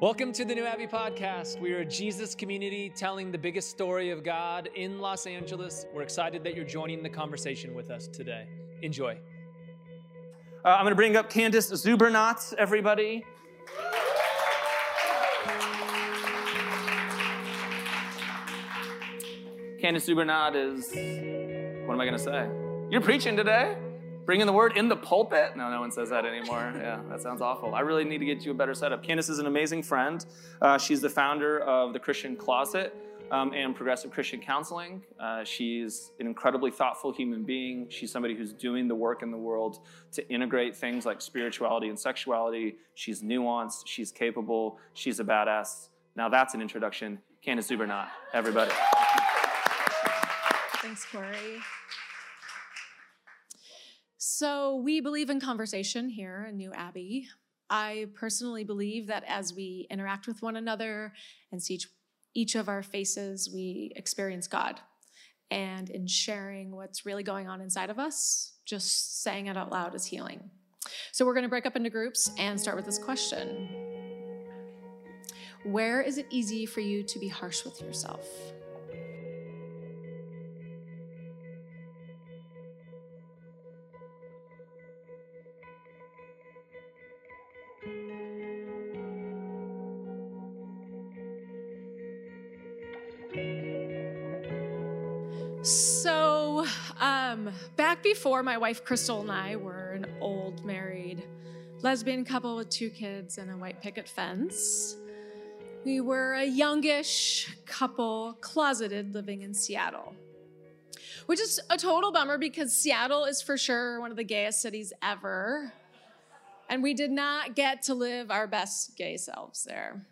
Welcome to the New Abbey Podcast. We are a Jesus community telling the biggest story of God in Los Angeles. We're excited that you're joining the conversation with us today. Enjoy. Uh, I'm going to bring up Candice Czubernat, everybody. Candice Czubernat is, what am I going to say? You're preaching today? Bringing the word in the pulpit? No, no one says that anymore. Yeah, that sounds awful. I really need to get you a better setup. Candice is an amazing friend. Uh, she's the founder of the Christian Closet um, and Progressive Christian Counseling. Uh, she's an incredibly thoughtful human being. She's somebody who's doing the work in the world to integrate things like spirituality and sexuality. She's nuanced, she's capable, she's a badass. Now that's an introduction. Candice Czubernat, everybody. Thanks, Corey. So, we believe in conversation here in New Abbey. I personally believe that as we interact with one another and see each, each of our faces, we experience God. And in sharing what's really going on inside of us, just saying it out loud is healing. So, we're going to break up into groups and start with this question Where is it easy for you to be harsh with yourself? Back before my wife Crystal and I were an old married lesbian couple with two kids and a white picket fence, we were a youngish couple, closeted, living in Seattle. Which is a total bummer because Seattle is for sure one of the gayest cities ever. And we did not get to live our best gay selves there.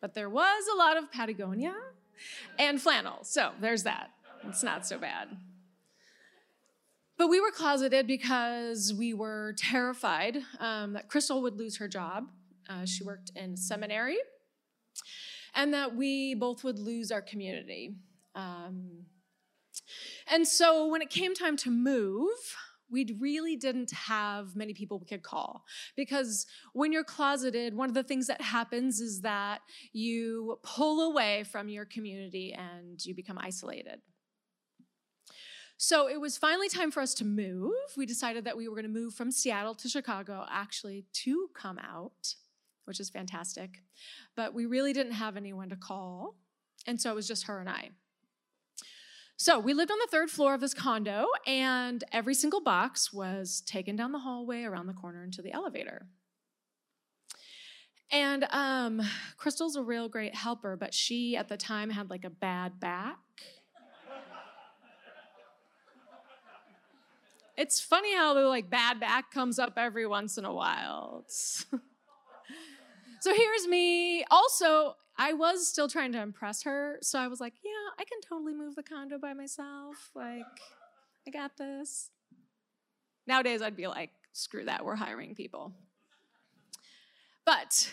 But there was a lot of Patagonia and flannel. So there's that. It's not so bad. But we were closeted because we were terrified um, that Crystal would lose her job. Uh, she worked in seminary. And that we both would lose our community. Um, and so when it came time to move, we really didn't have many people we could call because when you're closeted one of the things that happens is that you pull away from your community and you become isolated so it was finally time for us to move we decided that we were going to move from seattle to chicago actually to come out which is fantastic but we really didn't have anyone to call and so it was just her and i so we lived on the third floor of this condo, and every single box was taken down the hallway around the corner into the elevator. And um, Crystal's a real great helper, but she at the time had like a bad back. It's funny how the like bad back comes up every once in a while. so here's me. Also, I was still trying to impress her, so I was like, yeah, I can totally move the condo by myself. Like, I got this. Nowadays, I'd be like, screw that, we're hiring people. But,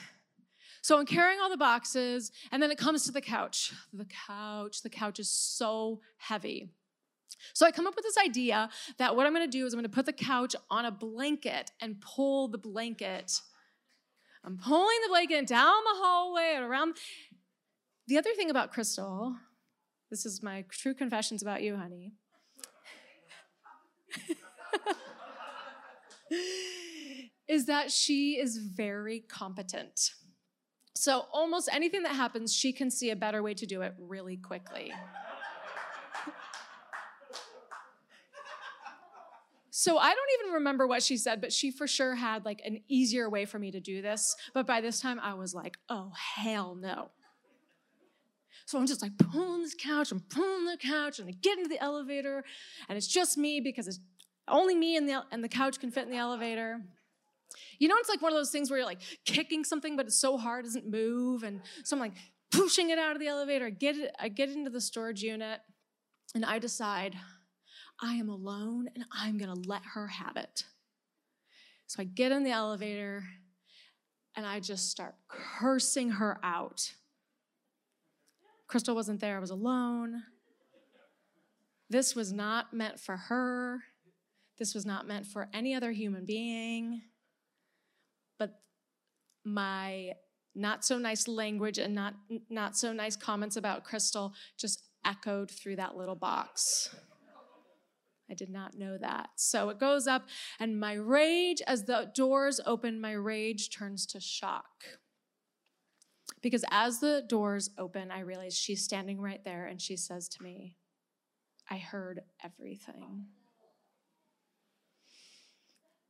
so I'm carrying all the boxes, and then it comes to the couch. The couch, the couch is so heavy. So I come up with this idea that what I'm gonna do is I'm gonna put the couch on a blanket and pull the blanket. I'm pulling the blanket down the hallway and around. The other thing about Crystal, this is my true confessions about you, honey. is that she is very competent. So, almost anything that happens, she can see a better way to do it really quickly. So I don't even remember what she said, but she for sure had like an easier way for me to do this. But by this time, I was like, oh, hell no. So I'm just like pulling this couch, I'm pulling the couch, and I get into the elevator, and it's just me because it's only me and the, and the couch can fit in the elevator. You know, it's like one of those things where you're like kicking something, but it's so hard it doesn't move. And so I'm like pushing it out of the elevator. I get it, I get into the storage unit, and I decide I am alone and I'm gonna let her have it. So I get in the elevator and I just start cursing her out. Crystal wasn't there, I was alone. This was not meant for her. This was not meant for any other human being. But my not so nice language and not, not so nice comments about Crystal just echoed through that little box. I did not know that. So it goes up, and my rage, as the doors open, my rage turns to shock. Because as the doors open, I realize she's standing right there and she says to me, I heard everything.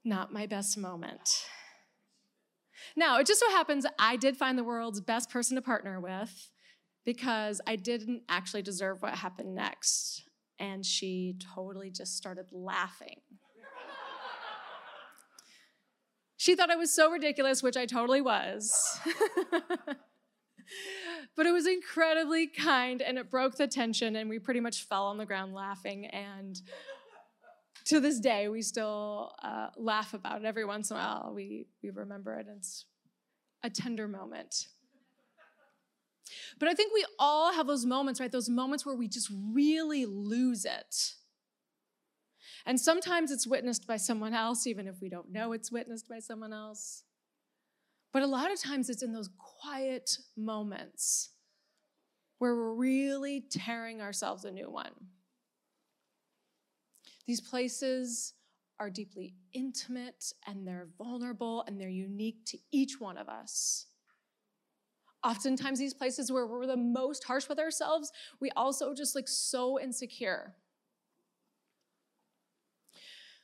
Not my best moment. Now, it just so happens I did find the world's best person to partner with because I didn't actually deserve what happened next. And she totally just started laughing. she thought I was so ridiculous, which I totally was. but it was incredibly kind and it broke the tension, and we pretty much fell on the ground laughing. And to this day, we still uh, laugh about it every once in a while. We, we remember it, and it's a tender moment. But I think we all have those moments, right? Those moments where we just really lose it. And sometimes it's witnessed by someone else, even if we don't know it's witnessed by someone else. But a lot of times it's in those quiet moments where we're really tearing ourselves a new one. These places are deeply intimate and they're vulnerable and they're unique to each one of us. Oftentimes, these places where we're the most harsh with ourselves, we also just like so insecure.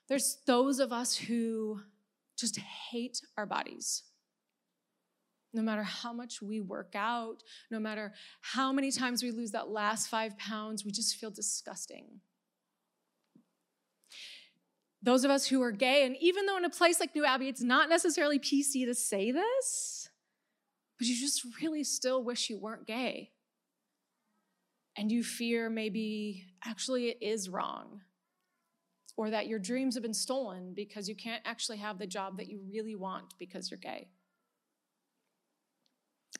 There's those of us who just hate our bodies. No matter how much we work out, no matter how many times we lose that last five pounds, we just feel disgusting those of us who are gay, and even though in a place like New Abbey, it's not necessarily PC to say this, but you just really still wish you weren't gay. And you fear maybe actually it is wrong, or that your dreams have been stolen because you can't actually have the job that you really want because you're gay.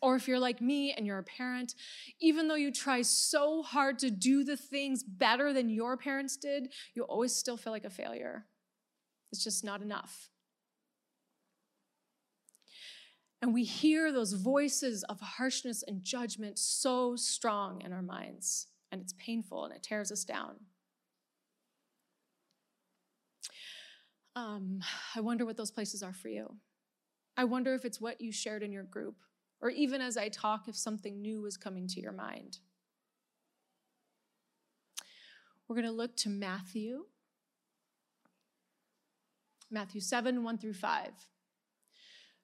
Or if you're like me and you're a parent, even though you try so hard to do the things better than your parents did, you always still feel like a failure. It's just not enough. And we hear those voices of harshness and judgment so strong in our minds, and it's painful and it tears us down. Um, I wonder what those places are for you. I wonder if it's what you shared in your group, or even as I talk, if something new is coming to your mind. We're going to look to Matthew Matthew 7, 1 through 5.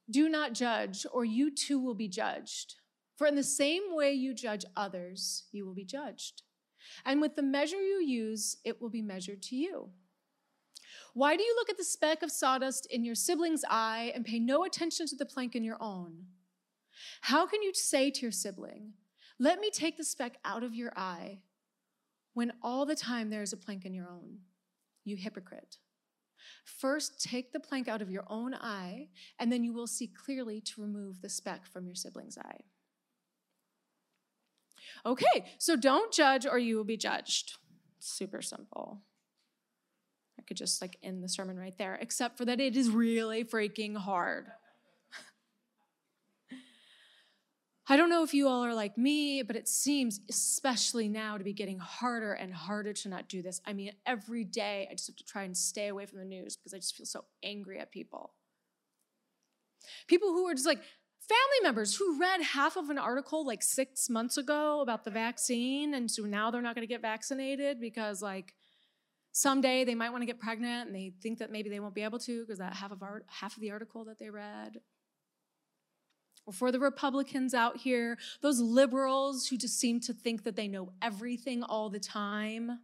Do not judge, or you too will be judged. For in the same way you judge others, you will be judged. And with the measure you use, it will be measured to you. Why do you look at the speck of sawdust in your sibling's eye and pay no attention to the plank in your own? How can you say to your sibling, Let me take the speck out of your eye, when all the time there is a plank in your own? You hypocrite. First, take the plank out of your own eye, and then you will see clearly to remove the speck from your sibling's eye. Okay, so don't judge or you will be judged. Super simple. I could just like end the sermon right there, except for that it is really freaking hard. I don't know if you all are like me, but it seems, especially now, to be getting harder and harder to not do this. I mean, every day I just have to try and stay away from the news because I just feel so angry at people. People who are just like family members who read half of an article like six months ago about the vaccine, and so now they're not going to get vaccinated because, like, someday they might want to get pregnant and they think that maybe they won't be able to because that half of half of the article that they read for the Republicans out here, those liberals who just seem to think that they know everything all the time.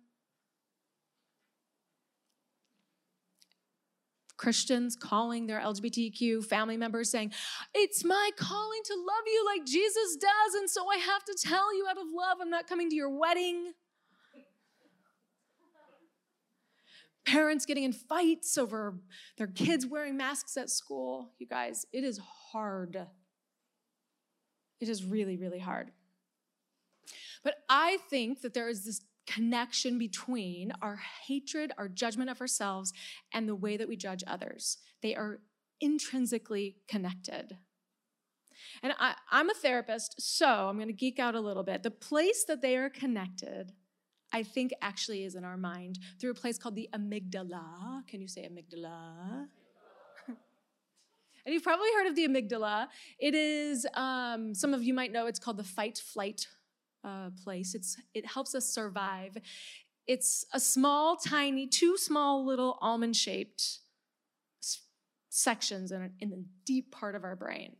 Christians calling their LGBTQ family members saying, It's my calling to love you like Jesus does, and so I have to tell you out of love, I'm not coming to your wedding. Parents getting in fights over their kids wearing masks at school. You guys, it is hard it is really, really hard. But I think that there is this connection between our hatred, our judgment of ourselves, and the way that we judge others. They are intrinsically connected. And I, I'm a therapist, so I'm going to geek out a little bit. The place that they are connected, I think, actually is in our mind through a place called the amygdala. Can you say amygdala? And you've probably heard of the amygdala. It is, um, some of you might know, it's called the fight flight uh, place. It's, it helps us survive. It's a small, tiny, two small little almond shaped sections in, in the deep part of our brain.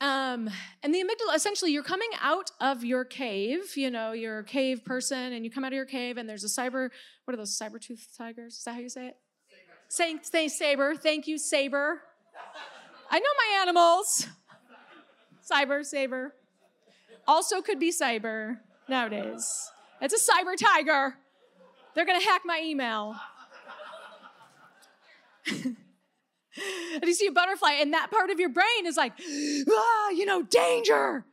Um, and the amygdala, essentially, you're coming out of your cave, you know, you're a cave person, and you come out of your cave, and there's a cyber, what are those, cyber tooth tigers? Is that how you say it? Saying, say saber. Thank you, saber. I know my animals. Cyber, saber. Also could be cyber nowadays. It's a cyber tiger. They're gonna hack my email. and you see a butterfly, and that part of your brain is like, ah, you know, danger.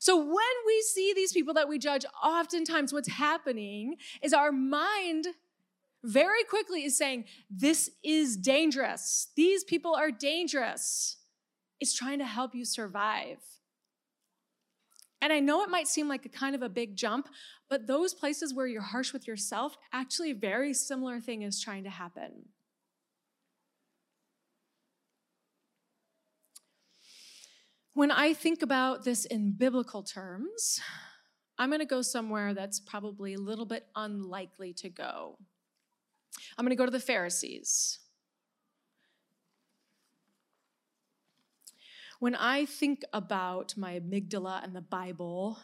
So when we see these people that we judge, oftentimes what's happening is our mind very quickly is saying, This is dangerous. These people are dangerous. It's trying to help you survive. And I know it might seem like a kind of a big jump, but those places where you're harsh with yourself, actually, a very similar thing is trying to happen. When I think about this in biblical terms, I'm going to go somewhere that's probably a little bit unlikely to go. I'm going to go to the Pharisees. When I think about my amygdala and the Bible,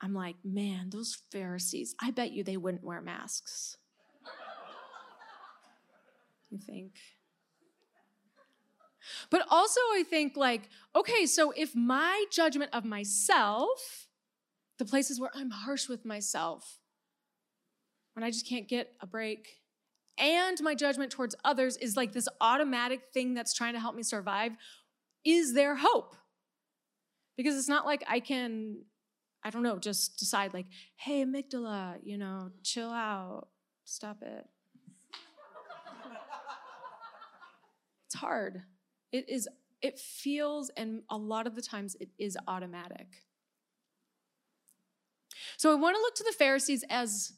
I'm like, man, those Pharisees, I bet you they wouldn't wear masks. you think? But also, I think, like, okay, so if my judgment of myself, the places where I'm harsh with myself, when I just can't get a break, and my judgment towards others is like this automatic thing that's trying to help me survive, is there hope? Because it's not like I can, I don't know, just decide, like, hey, amygdala, you know, chill out, stop it. it's hard. It is it feels and a lot of the times it is automatic. So I want to look to the Pharisees as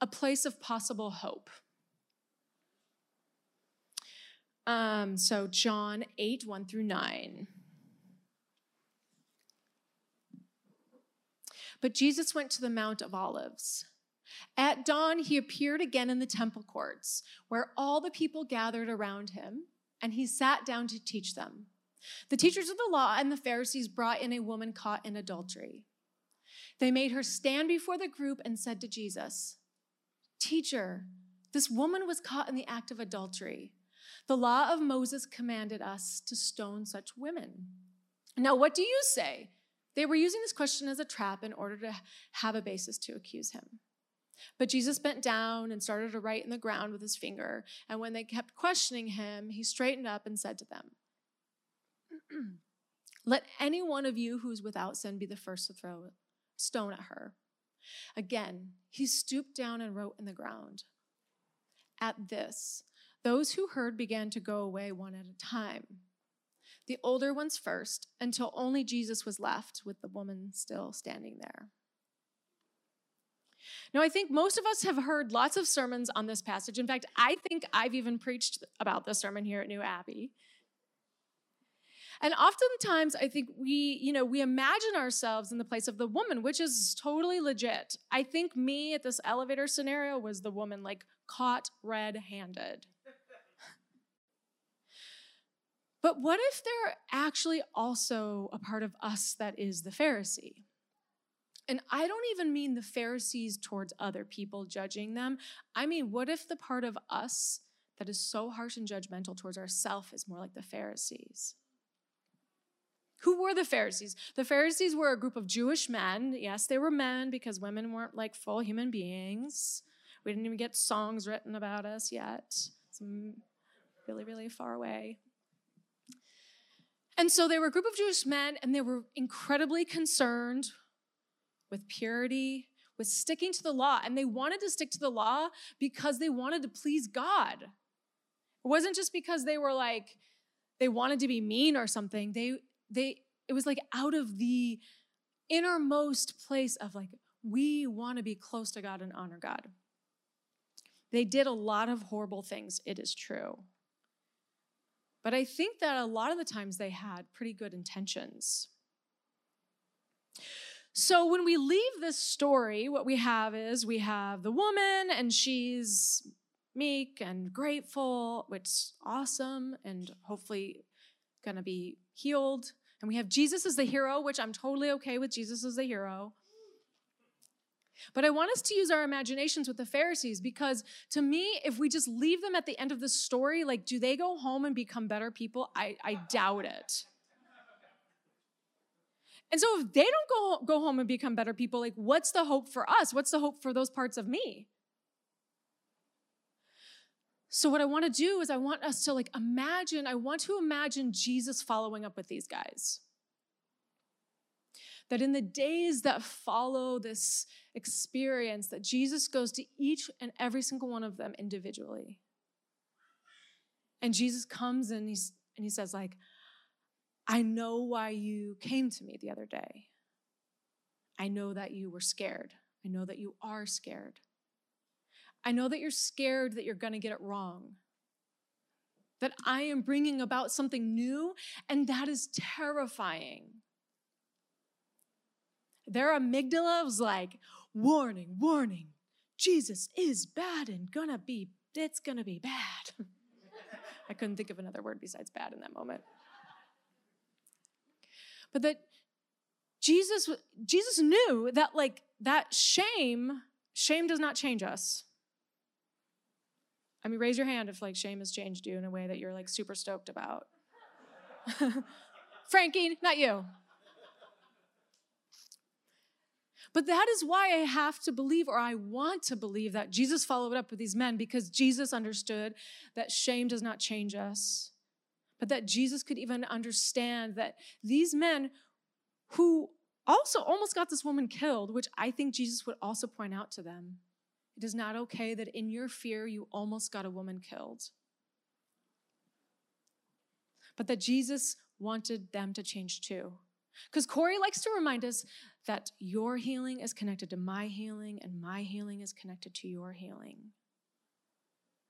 a place of possible hope. Um, so John 8, 1 through 9. But Jesus went to the Mount of Olives. At dawn, he appeared again in the temple courts, where all the people gathered around him and he sat down to teach them. The teachers of the law and the Pharisees brought in a woman caught in adultery. They made her stand before the group and said to Jesus, Teacher, this woman was caught in the act of adultery. The law of Moses commanded us to stone such women. Now, what do you say? They were using this question as a trap in order to have a basis to accuse him. But Jesus bent down and started to write in the ground with his finger. And when they kept questioning him, he straightened up and said to them, Let any one of you who's without sin be the first to throw a stone at her. Again, he stooped down and wrote in the ground. At this, those who heard began to go away one at a time. The older ones first, until only Jesus was left with the woman still standing there. Now, I think most of us have heard lots of sermons on this passage. In fact, I think I've even preached about this sermon here at New Abbey. And oftentimes, I think we, you know, we imagine ourselves in the place of the woman, which is totally legit. I think me at this elevator scenario was the woman, like caught red handed. But what if they're actually also a part of us that is the Pharisee? And I don't even mean the Pharisees towards other people judging them. I mean, what if the part of us that is so harsh and judgmental towards ourselves is more like the Pharisees? Who were the Pharisees? The Pharisees were a group of Jewish men. Yes, they were men because women weren't like full human beings. We didn't even get songs written about us yet. It's really, really far away. And so they were a group of Jewish men, and they were incredibly concerned with purity, with sticking to the law. And they wanted to stick to the law because they wanted to please God. It wasn't just because they were like, they wanted to be mean or something. They, they, it was like out of the innermost place of like, we want to be close to God and honor God. They did a lot of horrible things, it is true. But I think that a lot of the times they had pretty good intentions. So when we leave this story, what we have is we have the woman, and she's meek and grateful, which is awesome, and hopefully gonna be healed. And we have Jesus as the hero, which I'm totally okay with Jesus as the hero. But I want us to use our imaginations with the Pharisees because to me, if we just leave them at the end of the story, like, do they go home and become better people? I, I doubt it. And so if they don't go, go home and become better people, like, what's the hope for us? What's the hope for those parts of me? So what I want to do is I want us to like imagine, I want to imagine Jesus following up with these guys that in the days that follow this experience that Jesus goes to each and every single one of them individually. And Jesus comes and he's and he says like I know why you came to me the other day. I know that you were scared. I know that you are scared. I know that you're scared that you're going to get it wrong. That I am bringing about something new, and that is terrifying. Their amygdala was like, warning, warning, Jesus is bad and gonna be, it's gonna be bad. I couldn't think of another word besides bad in that moment. But that Jesus, Jesus knew that like that shame, shame does not change us. I mean, raise your hand if like shame has changed you in a way that you're like super stoked about. Frankie, not you. But that is why I have to believe, or I want to believe, that Jesus followed up with these men because Jesus understood that shame does not change us, but that Jesus could even understand that these men who also almost got this woman killed, which I think Jesus would also point out to them. It is not okay that in your fear you almost got a woman killed. But that Jesus wanted them to change too. Because Corey likes to remind us that your healing is connected to my healing, and my healing is connected to your healing.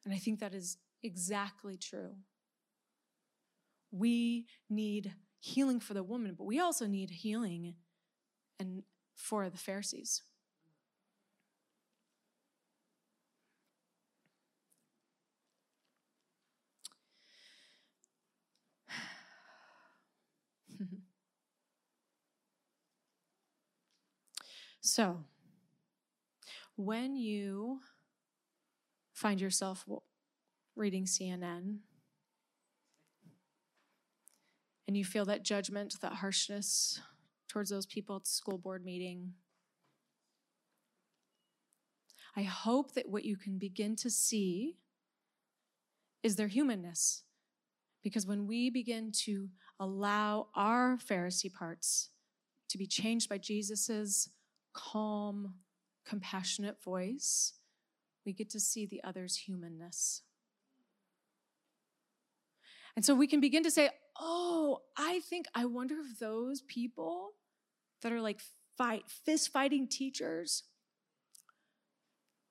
And I think that is exactly true. We need healing for the woman, but we also need healing and for the Pharisees. So, when you find yourself reading CNN and you feel that judgment, that harshness towards those people at the school board meeting, I hope that what you can begin to see is their humanness. Because when we begin to allow our Pharisee parts to be changed by Jesus's calm, compassionate voice, we get to see the other's humanness. And so we can begin to say, oh, I think, I wonder if those people that are like fight, fist fighting teachers,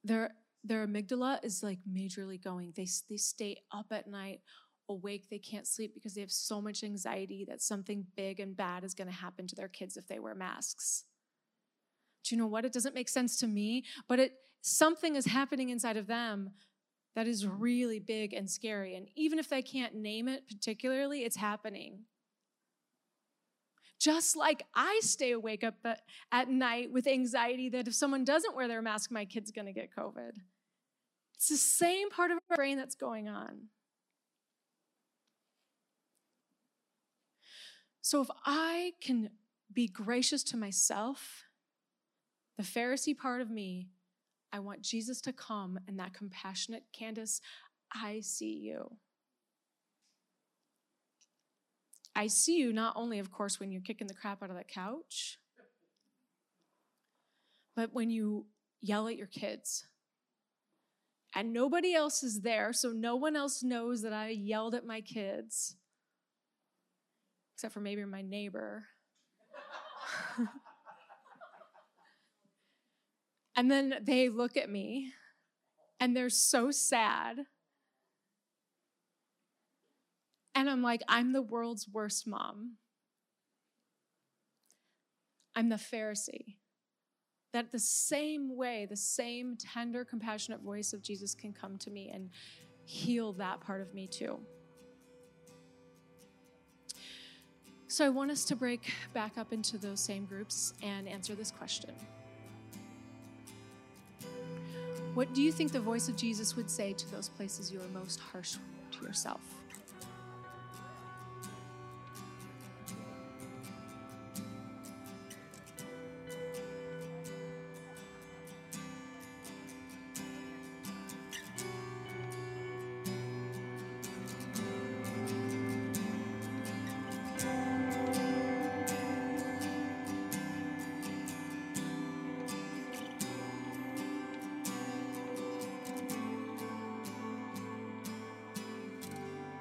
their, their amygdala is like majorly going. They, they stay up at night, awake, they can't sleep because they have so much anxiety that something big and bad is going to happen to their kids if they wear masks do you know what? It doesn't make sense to me, but it something is happening inside of them that is really big and scary. And even if they can't name it particularly, it's happening. Just like I stay awake up at night with anxiety that if someone doesn't wear their mask, my kid's gonna get COVID. It's the same part of our brain that's going on. So if I can be gracious to myself the Pharisee part of me, I want Jesus to come and that compassionate Candice, I see you. I see you not only, of course, when you're kicking the crap out of that couch, but when you yell at your kids and nobody else is there, so no one else knows that I yelled at my kids, except for maybe my neighbor. and then they look at me and they're so sad. And I'm like, I'm the world's worst mom. I'm the Pharisee that the same way, the same tender, compassionate voice of Jesus can come to me and heal that part of me too. So I want us to break back up into those same groups and answer this question. What do you think the voice of Jesus would say to those places you are most harsh to yourself?